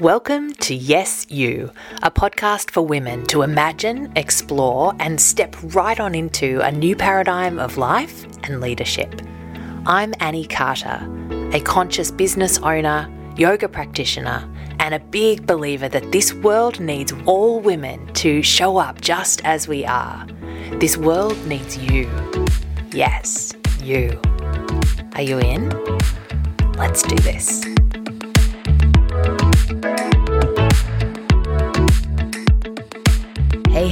Welcome to Yes You, a podcast for women to imagine, explore, and step right on into a new paradigm of life and leadership. I'm Annie Carter, a conscious business owner, yoga practitioner, and a big believer that this world needs all women to show up just as we are. This world needs you. Yes, you. Are you in? Let's do this.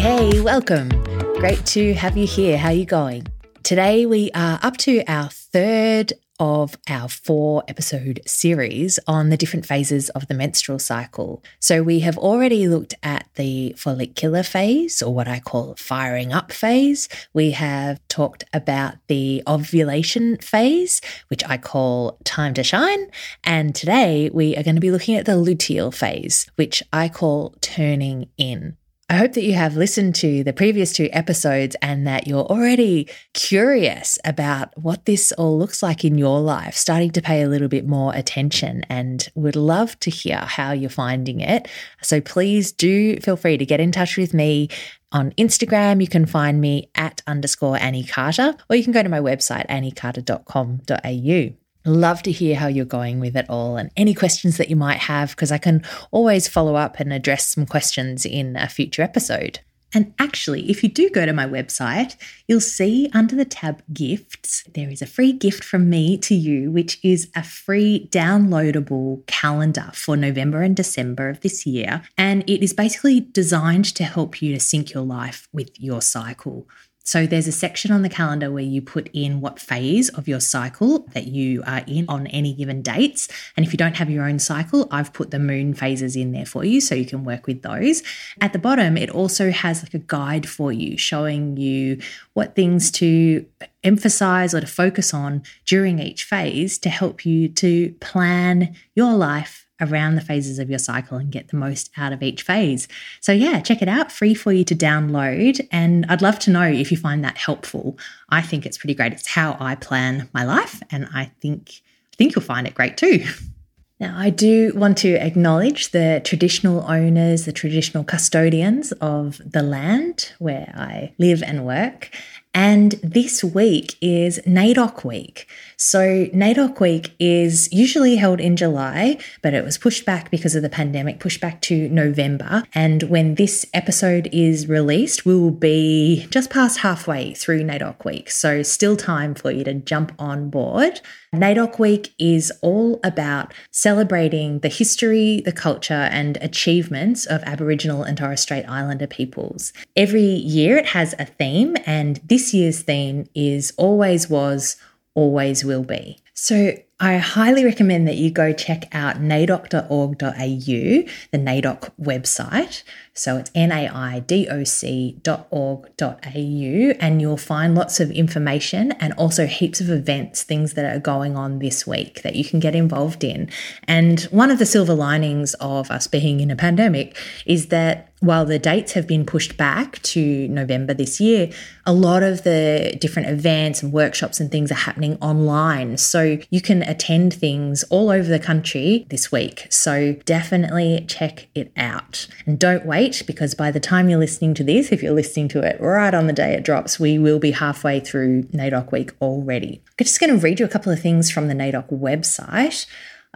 Hey, welcome. Great to have you here. How are you going? Today we are up to our third of our four episode series on the different phases of the menstrual cycle. So, we have already looked at the follicular phase, or what I call firing up phase. We have talked about the ovulation phase, which I call time to shine. And today we are going to be looking at the luteal phase, which I call turning in. I hope that you have listened to the previous two episodes and that you're already curious about what this all looks like in your life, starting to pay a little bit more attention and would love to hear how you're finding it. So please do feel free to get in touch with me on Instagram, you can find me at underscore Annie Carter, or you can go to my website, anniecarter.com.au. Love to hear how you're going with it all and any questions that you might have, because I can always follow up and address some questions in a future episode. And actually, if you do go to my website, you'll see under the tab gifts, there is a free gift from me to you, which is a free downloadable calendar for November and December of this year. And it is basically designed to help you to sync your life with your cycle. So there's a section on the calendar where you put in what phase of your cycle that you are in on any given dates. And if you don't have your own cycle, I've put the moon phases in there for you so you can work with those. At the bottom, it also has like a guide for you showing you what things to emphasize or to focus on during each phase to help you to plan your life around the phases of your cycle and get the most out of each phase. So, yeah, check it out, free for you to download. And I'd love to know if you find that helpful. I think it's pretty great. It's how I plan my life, and I think I think you'll find it great too. Now, I do want to acknowledge the traditional owners, the traditional custodians of the land where I live and work. And this week is NAIDOC week. So, NAIDOC week is usually held in July, but it was pushed back because of the pandemic, pushed back to November. And when this episode is released, we will be just past halfway through NAIDOC week. So, still time for you to jump on board. NAIDOC week is all about celebrating the history, the culture, and achievements of Aboriginal and Torres Strait Islander peoples. Every year it has a theme, and this year's theme is always was, always will be. So I highly recommend that you go check out naidoc.org.au, the NAIDOC website. So it's naidoc.org.au, and you'll find lots of information and also heaps of events, things that are going on this week that you can get involved in. And one of the silver linings of us being in a pandemic is that while the dates have been pushed back to November this year, a lot of the different events and workshops and things are happening online. So you can attend things all over the country this week. So definitely check it out. And don't wait because by the time you're listening to this, if you're listening to it right on the day it drops, we will be halfway through NAIDOC week already. I'm just going to read you a couple of things from the NAIDOC website.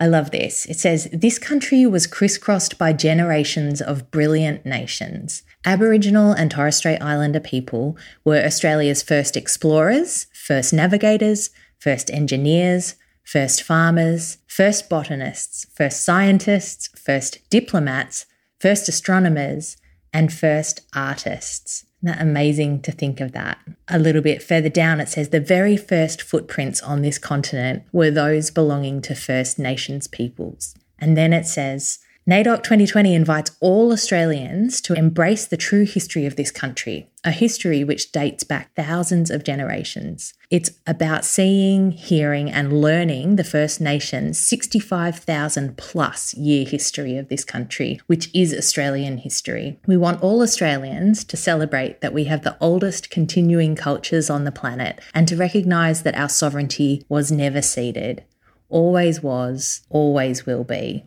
I love this. It says, This country was crisscrossed by generations of brilliant nations. Aboriginal and Torres Strait Islander people were Australia's first explorers, first navigators, first engineers, first farmers, first botanists, first scientists, first diplomats, first astronomers, and first artists. Isn't that amazing to think of that? A little bit further down, it says the very first footprints on this continent were those belonging to First Nations peoples. And then it says, NAIDOC 2020 invites all Australians to embrace the true history of this country, a history which dates back thousands of generations. It's about seeing, hearing, and learning the First Nations 65,000 plus year history of this country, which is Australian history. We want all Australians to celebrate that we have the oldest continuing cultures on the planet and to recognise that our sovereignty was never ceded, always was, always will be.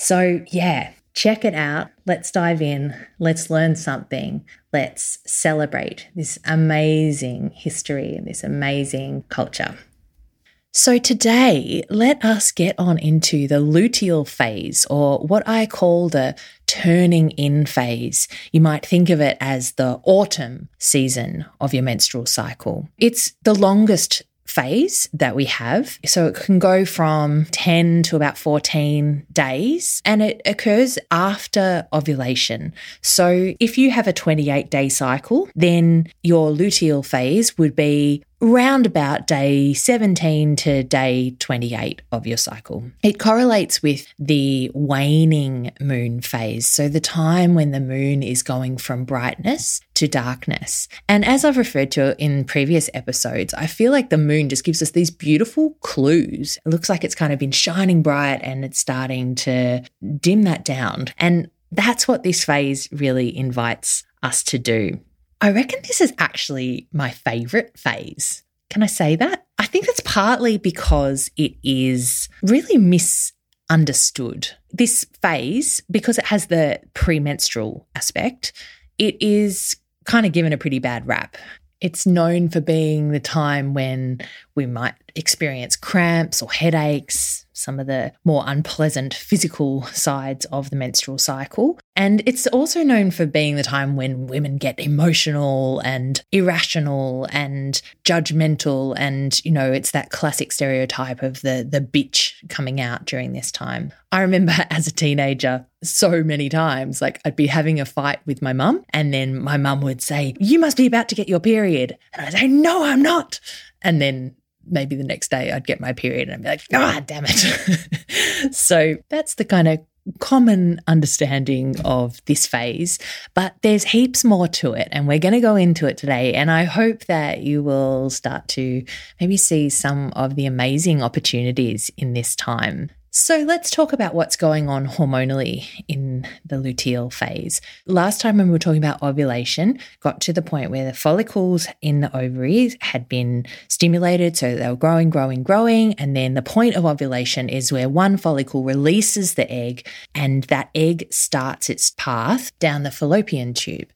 So, yeah, check it out. Let's dive in. Let's learn something. Let's celebrate this amazing history and this amazing culture. So, today, let us get on into the luteal phase, or what I call the turning in phase. You might think of it as the autumn season of your menstrual cycle. It's the longest phase that we have. So it can go from 10 to about 14 days and it occurs after ovulation. So if you have a 28 day cycle, then your luteal phase would be round about day 17 to day 28 of your cycle. It correlates with the waning moon phase, so the time when the moon is going from brightness to darkness. And as I've referred to in previous episodes, I feel like the moon just gives us these beautiful clues. It looks like it's kind of been shining bright and it's starting to dim that down. And that's what this phase really invites us to do. I reckon this is actually my favorite phase. Can I say that? I think that's partly because it is really misunderstood. This phase, because it has the premenstrual aspect, it is kind of given a pretty bad rap. It's known for being the time when we might experience cramps or headaches, some of the more unpleasant physical sides of the menstrual cycle. And it's also known for being the time when women get emotional and irrational and judgmental. And, you know, it's that classic stereotype of the, the bitch coming out during this time. I remember as a teenager, so many times, like I'd be having a fight with my mum, and then my mum would say, You must be about to get your period. And I'd say, No, I'm not. And then maybe the next day I'd get my period and I'd be like, ah, damn it. so that's the kind of common understanding of this phase, but there's heaps more to it. And we're going to go into it today. And I hope that you will start to maybe see some of the amazing opportunities in this time. So let's talk about what's going on hormonally in the luteal phase. Last time when we were talking about ovulation, got to the point where the follicles in the ovaries had been stimulated, so they were growing, growing, growing, and then the point of ovulation is where one follicle releases the egg and that egg starts its path down the fallopian tube.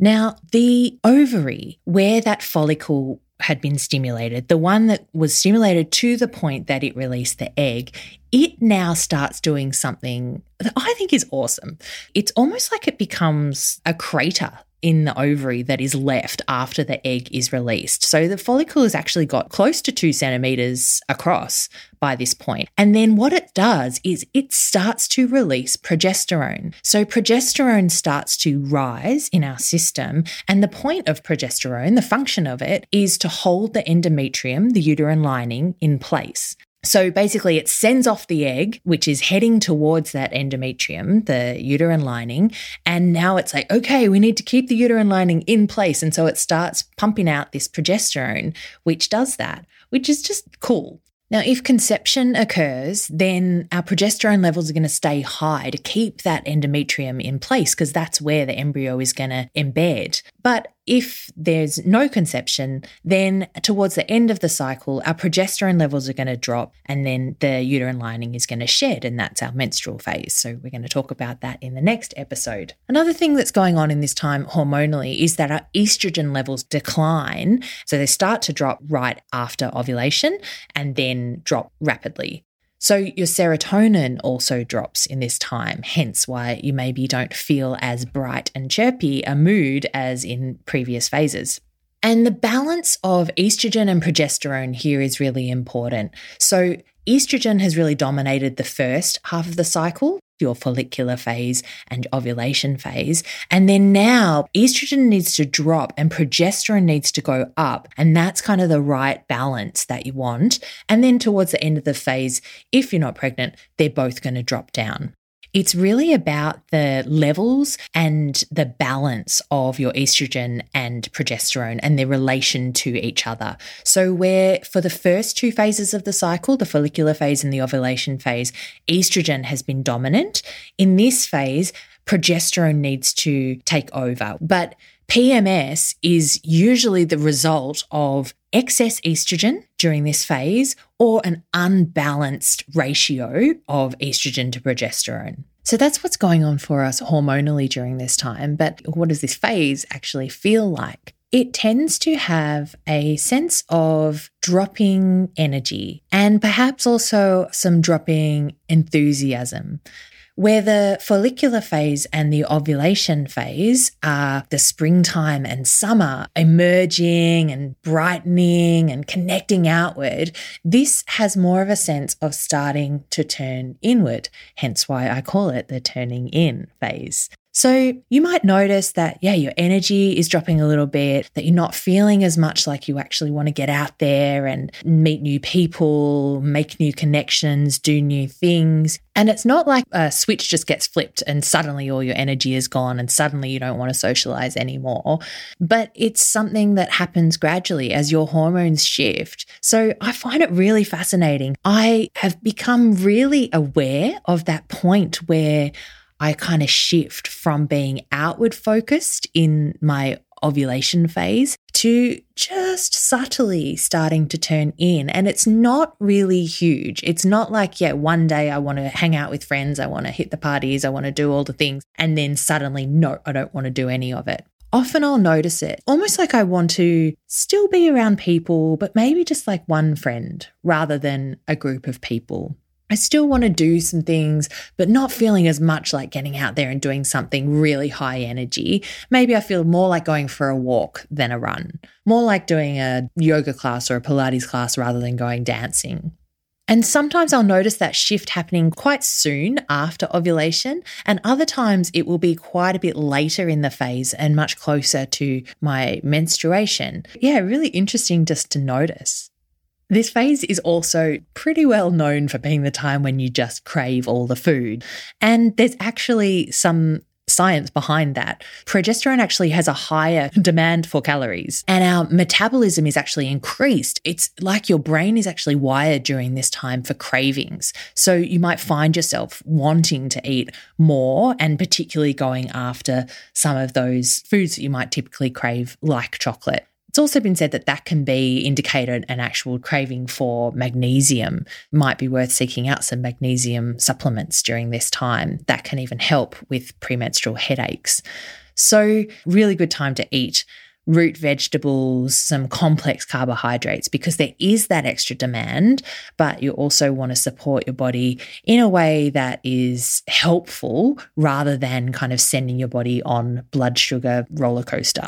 Now, the ovary, where that follicle had been stimulated, the one that was stimulated to the point that it released the egg, it now starts doing something that I think is awesome. It's almost like it becomes a crater in the ovary that is left after the egg is released. So the follicle has actually got close to two centimeters across by this point. And then what it does is it starts to release progesterone. So progesterone starts to rise in our system. And the point of progesterone, the function of it, is to hold the endometrium, the uterine lining, in place. So basically, it sends off the egg, which is heading towards that endometrium, the uterine lining. And now it's like, okay, we need to keep the uterine lining in place. And so it starts pumping out this progesterone, which does that, which is just cool. Now, if conception occurs, then our progesterone levels are going to stay high to keep that endometrium in place because that's where the embryo is going to embed. But if there's no conception, then towards the end of the cycle, our progesterone levels are going to drop and then the uterine lining is going to shed, and that's our menstrual phase. So, we're going to talk about that in the next episode. Another thing that's going on in this time hormonally is that our estrogen levels decline. So, they start to drop right after ovulation and then drop rapidly. So your serotonin also drops in this time, hence why you maybe don't feel as bright and chirpy a mood as in previous phases. And the balance of estrogen and progesterone here is really important. So, estrogen has really dominated the first half of the cycle, your follicular phase and ovulation phase. And then now estrogen needs to drop and progesterone needs to go up. And that's kind of the right balance that you want. And then towards the end of the phase, if you're not pregnant, they're both going to drop down. It's really about the levels and the balance of your estrogen and progesterone and their relation to each other. So, where for the first two phases of the cycle, the follicular phase and the ovulation phase, estrogen has been dominant. In this phase, progesterone needs to take over. But PMS is usually the result of excess estrogen during this phase or an unbalanced ratio of estrogen to progesterone. So that's what's going on for us hormonally during this time. But what does this phase actually feel like? It tends to have a sense of dropping energy and perhaps also some dropping enthusiasm where the follicular phase and the ovulation phase are the springtime and summer emerging and brightening and connecting outward, this has more of a sense of starting to turn inward, hence why I call it the turning in phase. So you might notice that, yeah, your energy is dropping a little bit, that you're not feeling as much like you actually want to get out there and meet new people, make new connections, do new things. And it's not like a switch just gets flipped and suddenly all your energy is gone and suddenly you don't want to socialize anymore. But it's something that happens gradually as your hormones shift. So I find it really fascinating. I have become really aware of that point where I kind of shift from being outward focused in my ovulation phase to just subtly starting to turn in. And it's not really huge. It's not like, yeah, one day I want to hang out with friends, I want to hit the parties, I want to do all the things. And then suddenly, no, I don't want to do any of it. Often I'll notice it almost like I want to still be around people, but maybe just like one friend rather than a group of people. I still want to do some things, but not feeling as much like getting out there and doing something really high energy. Maybe I feel more like going for a walk than a run, more like doing a yoga class or a Pilates class rather than going dancing. And sometimes I'll notice that shift happening quite soon after ovulation, and other times it will be quite a bit later in the phase and much closer to my menstruation. Yeah, really interesting just to notice. This phase is also pretty well known for being the time when you just crave all the food. And there's actually some science behind that. Progesterone actually has a higher demand for calories and our metabolism is actually increased. It's like your brain is actually wired during this time for cravings. So you might find yourself wanting to eat more and particularly going after some of those foods that you might typically crave, like chocolate. It's also been said that that can be indicated an actual craving for magnesium. Might be worth seeking out some magnesium supplements during this time. That can even help with premenstrual headaches. So, really good time to eat root vegetables, some complex carbohydrates, because there is that extra demand, but you also want to support your body in a way that is helpful rather than kind of sending your body on blood sugar roller coaster.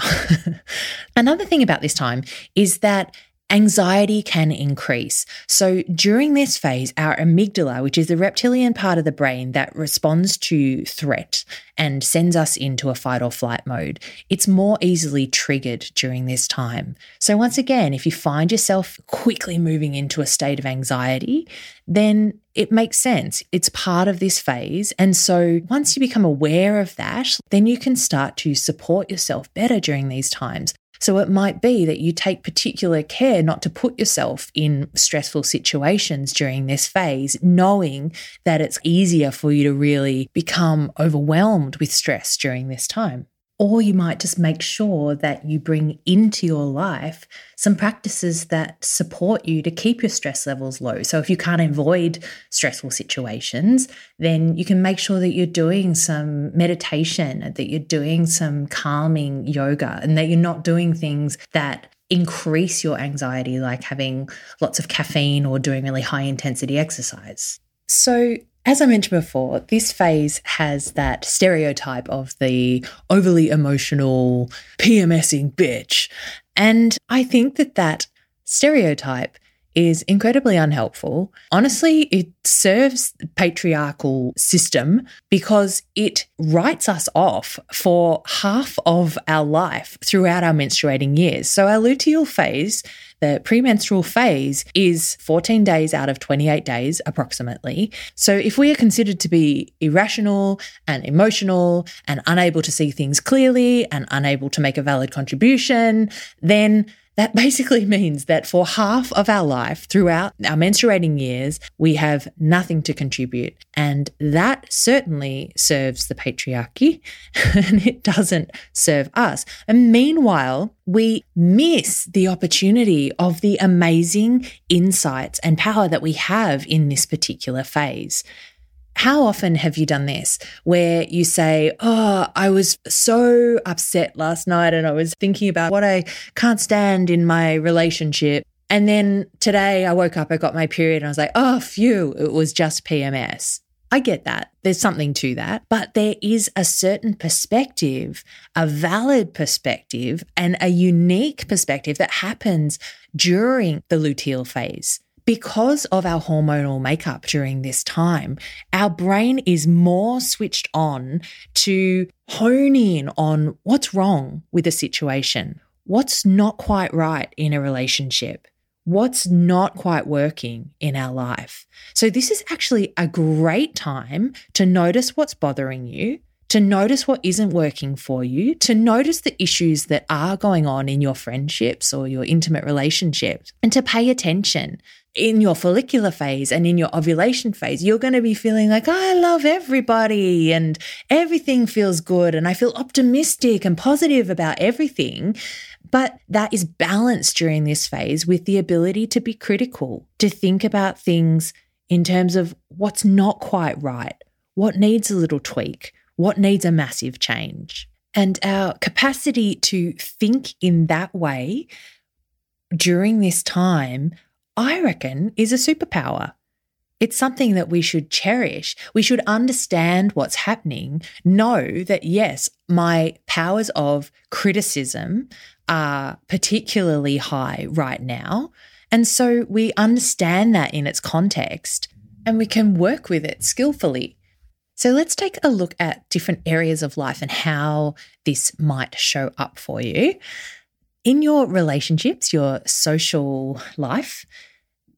Another thing about this time is that anxiety can increase. So during this phase, our amygdala, which is the reptilian part of the brain that responds to threat and sends us into a fight or flight mode, it's more easily triggered during this time. So once again, if you find yourself quickly moving into a state of anxiety, then it makes sense. It's part of this phase. And so once you become aware of that, then you can start to support yourself better during these times. So it might be that you take particular care not to put yourself in stressful situations during this phase, knowing that it's easier for you to really become overwhelmed with stress during this time. Or you might just make sure that you bring into your life some practices that support you to keep your stress levels low. So, if you can't avoid stressful situations, then you can make sure that you're doing some meditation, that you're doing some calming yoga, and that you're not doing things that increase your anxiety, like having lots of caffeine or doing really high intensity exercise. So, as I mentioned before, this phase has that stereotype of the overly emotional, PMSing bitch. And I think that that stereotype is incredibly unhelpful. Honestly, it serves patriarchal system because it writes us off for half of our life throughout our menstruating years. So our luteal phase the premenstrual phase is 14 days out of 28 days, approximately. So, if we are considered to be irrational and emotional and unable to see things clearly and unable to make a valid contribution, then that basically means that for half of our life, throughout our menstruating years, we have nothing to contribute. And that certainly serves the patriarchy and it doesn't serve us. And meanwhile, we miss the opportunity of the amazing insights and power that we have in this particular phase. How often have you done this where you say, Oh, I was so upset last night and I was thinking about what I can't stand in my relationship. And then today I woke up, I got my period, and I was like, Oh, phew, it was just PMS. I get that. There's something to that. But there is a certain perspective, a valid perspective, and a unique perspective that happens during the luteal phase because of our hormonal makeup during this time, our brain is more switched on to hone in on what's wrong with a situation, what's not quite right in a relationship, what's not quite working in our life. So, this is actually a great time to notice what's bothering you to notice what isn't working for you, to notice the issues that are going on in your friendships or your intimate relationships, and to pay attention. In your follicular phase and in your ovulation phase, you're going to be feeling like, oh, I love everybody and everything feels good and I feel optimistic and positive about everything. But that is balanced during this phase with the ability to be critical, to think about things in terms of what's not quite right, what needs a little tweak, what needs a massive change. And our capacity to think in that way during this time, I reckon, is a superpower. It's something that we should cherish. We should understand what's happening, know that, yes, my powers of criticism are particularly high right now. And so we understand that in its context and we can work with it skillfully. So let's take a look at different areas of life and how this might show up for you. In your relationships, your social life,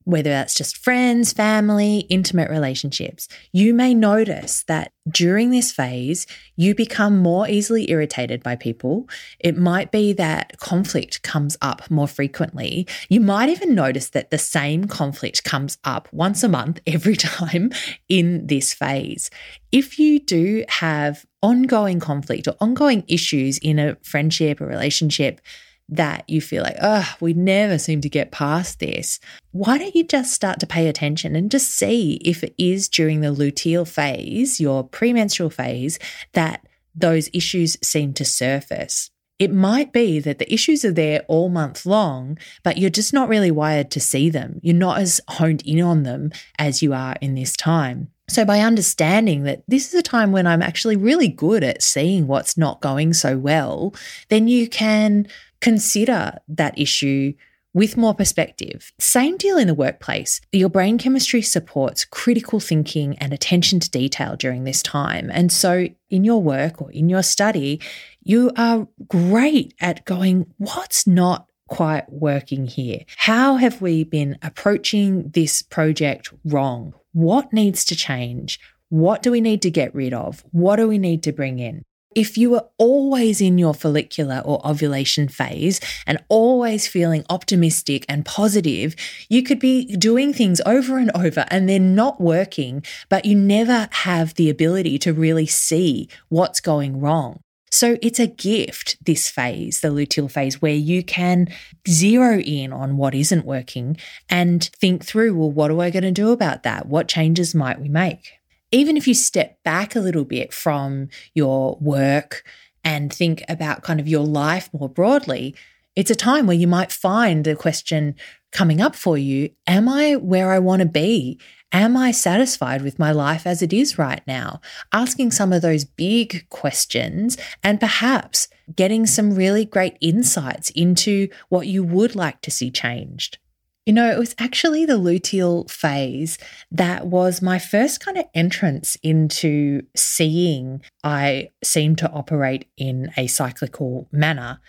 whether that's just friends, family, intimate relationships, you may notice that during this phase, you become more easily irritated by people. It might be that conflict comes up more frequently. You might even notice that the same conflict comes up once a month every time in this phase. If you do have ongoing conflict or ongoing issues in a friendship or relationship, that you feel like, oh, we never seem to get past this, why don't you just start to pay attention and just see if it is during the luteal phase, your premenstrual phase, that those issues seem to surface? It might be that the issues are there all month long, but you're just not really wired to see them. You're not as honed in on them as you are in this time. So, by understanding that this is a time when I'm actually really good at seeing what's not going so well, then you can consider that issue with more perspective. Same deal in the workplace. Your brain chemistry supports critical thinking and attention to detail during this time. And so, in your work or in your study, you are great at going, what's not quite working here? How have we been approaching this project wrong? What needs to change? What do we need to get rid of? What do we need to bring in? If you are always in your follicular or ovulation phase and always feeling optimistic and positive, you could be doing things over and over and they're not working, but you never have the ability to really see what's going wrong. So it's a gift, this phase, the luteal phase, where you can zero in on what isn't working and think through, well, what are we going to do about that? What changes might we make? even if you step back a little bit from your work and think about kind of your life more broadly, it's a time where you might find the question coming up for you Am I where I want to be? Am I satisfied with my life as it is right now? Asking some of those big questions and perhaps getting some really great insights into what you would like to see changed. You know, it was actually the luteal phase that was my first kind of entrance into seeing I seem to operate in a cyclical manner.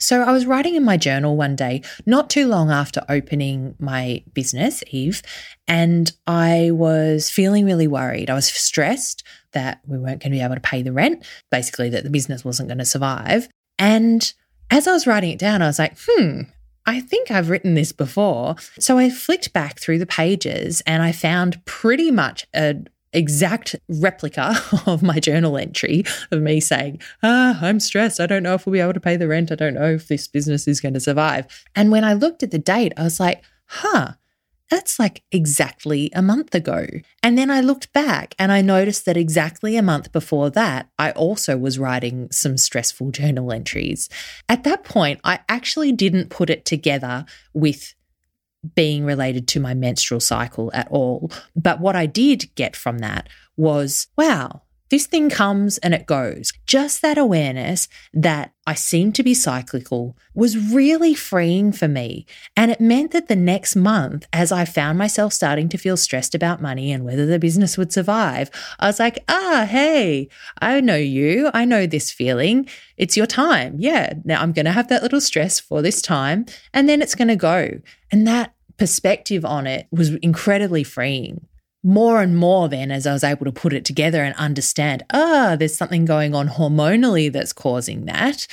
So I was writing in my journal one day, not too long after opening my business, Eve, and I was feeling really worried. I was stressed that we weren't going to be able to pay the rent, basically, that the business wasn't going to survive. And as I was writing it down, I was like, hmm, I think I've written this before. So I flicked back through the pages and I found pretty much a exact replica of my journal entry of me saying, Ah, I'm stressed. I don't know if we'll be able to pay the rent. I don't know if this business is going to survive. And when I looked at the date, I was like, Huh, that's like exactly a month ago. And then I looked back and I noticed that exactly a month before that, I also was writing some stressful journal entries. At that point, I actually didn't put it together with being related to my menstrual cycle at all. But what I did get from that was wow, this thing comes and it goes. Just that awareness that I seem to be cyclical was really freeing for me. And it meant that the next month, as I found myself starting to feel stressed about money and whether the business would survive, I was like, ah, hey, I know you. I know this feeling. It's your time. Yeah. Now I'm going to have that little stress for this time and then it's going to go. And that perspective on it was incredibly freeing more and more then as I was able to put it together and understand, ah, there's something going on hormonally that's causing that.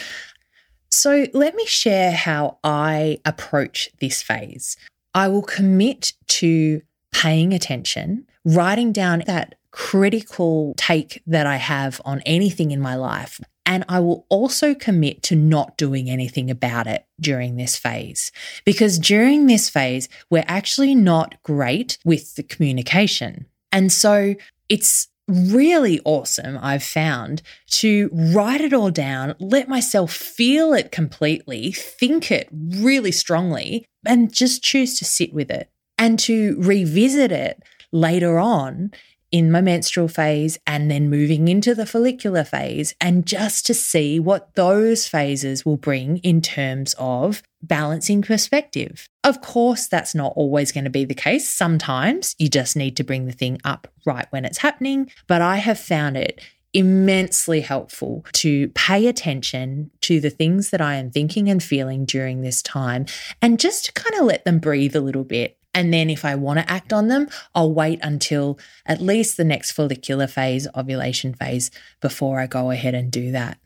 So let me share how I approach this phase. I will commit to paying attention, writing down that critical take that I have on anything in my life. And I will also commit to not doing anything about it during this phase. Because during this phase, we're actually not great with the communication. And so it's really awesome, I've found, to write it all down, let myself feel it completely, think it really strongly, and just choose to sit with it and to revisit it later on in my menstrual phase and then moving into the follicular phase, and just to see what those phases will bring in terms of balancing perspective. Of course, that's not always going to be the case. Sometimes you just need to bring the thing up right when it's happening, but I have found it immensely helpful to pay attention to the things that I am thinking and feeling during this time and just to kind of let them breathe a little bit and then if I want to act on them, I'll wait until at least the next follicular phase, ovulation phase, before I go ahead and do that.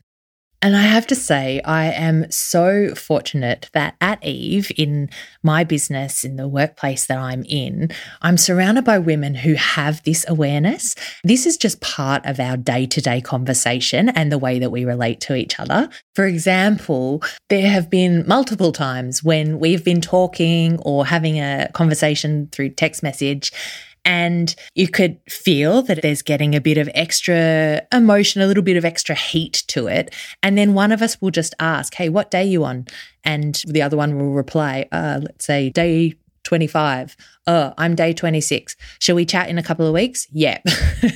And I have to say, I am so fortunate that at Eve, in my business, in the workplace that I'm in, I'm surrounded by women who have this awareness. This is just part of our day to day conversation and the way that we relate to each other. For example, there have been multiple times when we've been talking or having a conversation through text message and you could feel that there's getting a bit of extra emotion, a little bit of extra heat to it. And then one of us will just ask, Hey, what day are you on? And the other one will reply, uh, let's say day 25. Oh, I'm day 26. Shall we chat in a couple of weeks? Yeah.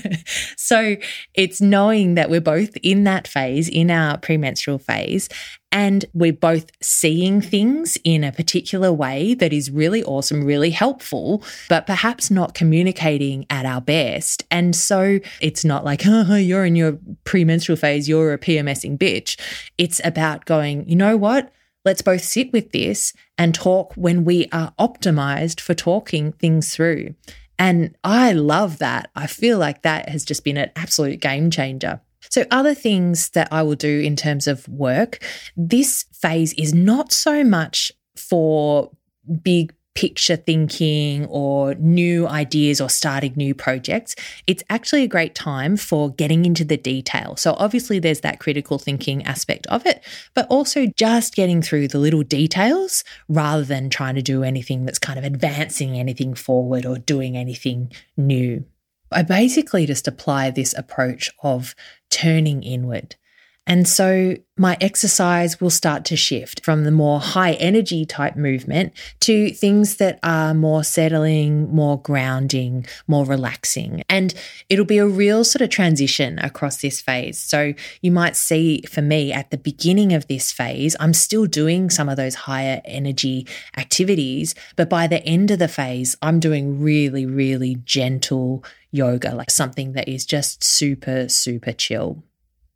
so it's knowing that we're both in that phase, in our premenstrual phase, and we're both seeing things in a particular way that is really awesome, really helpful, but perhaps not communicating at our best. And so it's not like, oh, you're in your premenstrual phase, you're a PMSing bitch. It's about going, you know what? Let's both sit with this and talk when we are optimized for talking things through. And I love that. I feel like that has just been an absolute game changer. So, other things that I will do in terms of work, this phase is not so much for big picture thinking or new ideas or starting new projects, it's actually a great time for getting into the detail. So, obviously, there's that critical thinking aspect of it, but also just getting through the little details rather than trying to do anything that's kind of advancing anything forward or doing anything new. I basically just apply this approach of turning inward. And so my exercise will start to shift from the more high energy type movement to things that are more settling, more grounding, more relaxing. And it'll be a real sort of transition across this phase. So you might see for me at the beginning of this phase, I'm still doing some of those higher energy activities. But by the end of the phase, I'm doing really, really gentle yoga, like something that is just super, super chill.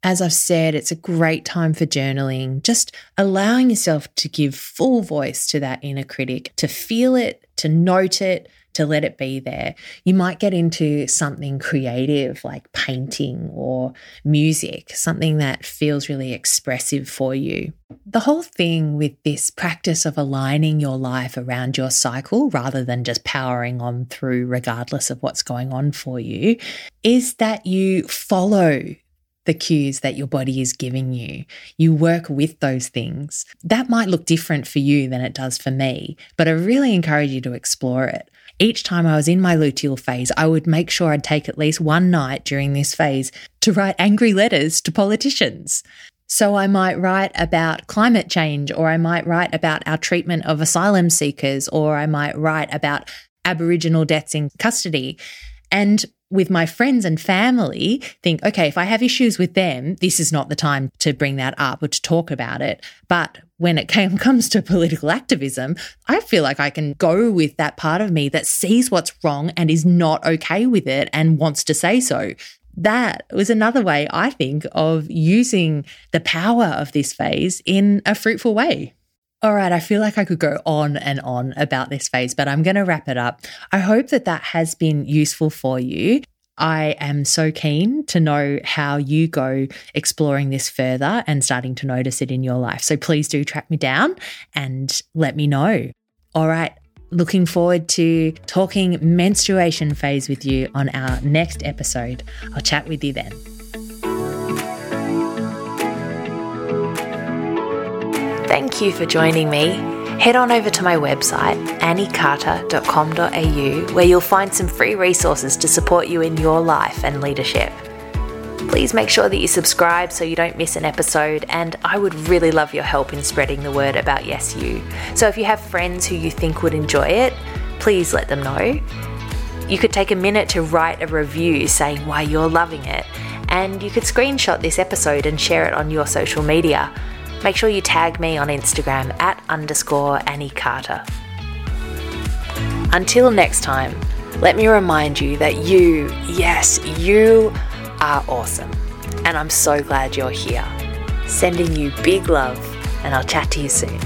As I've said, it's a great time for journaling, just allowing yourself to give full voice to that inner critic, to feel it, to note it, to let it be there. You might get into something creative like painting or music, something that feels really expressive for you. The whole thing with this practice of aligning your life around your cycle rather than just powering on through regardless of what's going on for you is that you follow the cues that your body is giving you. You work with those things. That might look different for you than it does for me, but I really encourage you to explore it. Each time I was in my luteal phase, I would make sure I'd take at least one night during this phase to write angry letters to politicians. So I might write about climate change, or I might write about our treatment of asylum seekers, or I might write about Aboriginal deaths in custody. And with my friends and family think, okay, if I have issues with them, this is not the time to bring that up or to talk about it. But when it came, comes to political activism, I feel like I can go with that part of me that sees what's wrong and is not okay with it and wants to say so. That was another way, I think, of using the power of this phase in a fruitful way. All right, I feel like I could go on and on about this phase, but I'm going to wrap it up. I hope that that has been useful for you. I am so keen to know how you go exploring this further and starting to notice it in your life. So please do track me down and let me know. All right, looking forward to talking menstruation phase with you on our next episode. I'll chat with you then. Thank you for joining me. Head on over to my website, anniecarter.com.au, where you'll find some free resources to support you in your life and leadership. Please make sure that you subscribe so you don't miss an episode, and I would really love your help in spreading the word about Yes You. So if you have friends who you think would enjoy it, please let them know. You could take a minute to write a review saying why you're loving it, and you could screenshot this episode and share it on your social media. Make sure you tag me on Instagram at underscore Annie Carter. Until next time, let me remind you that you, yes, you are awesome. And I'm so glad you're here. Sending you big love, and I'll chat to you soon.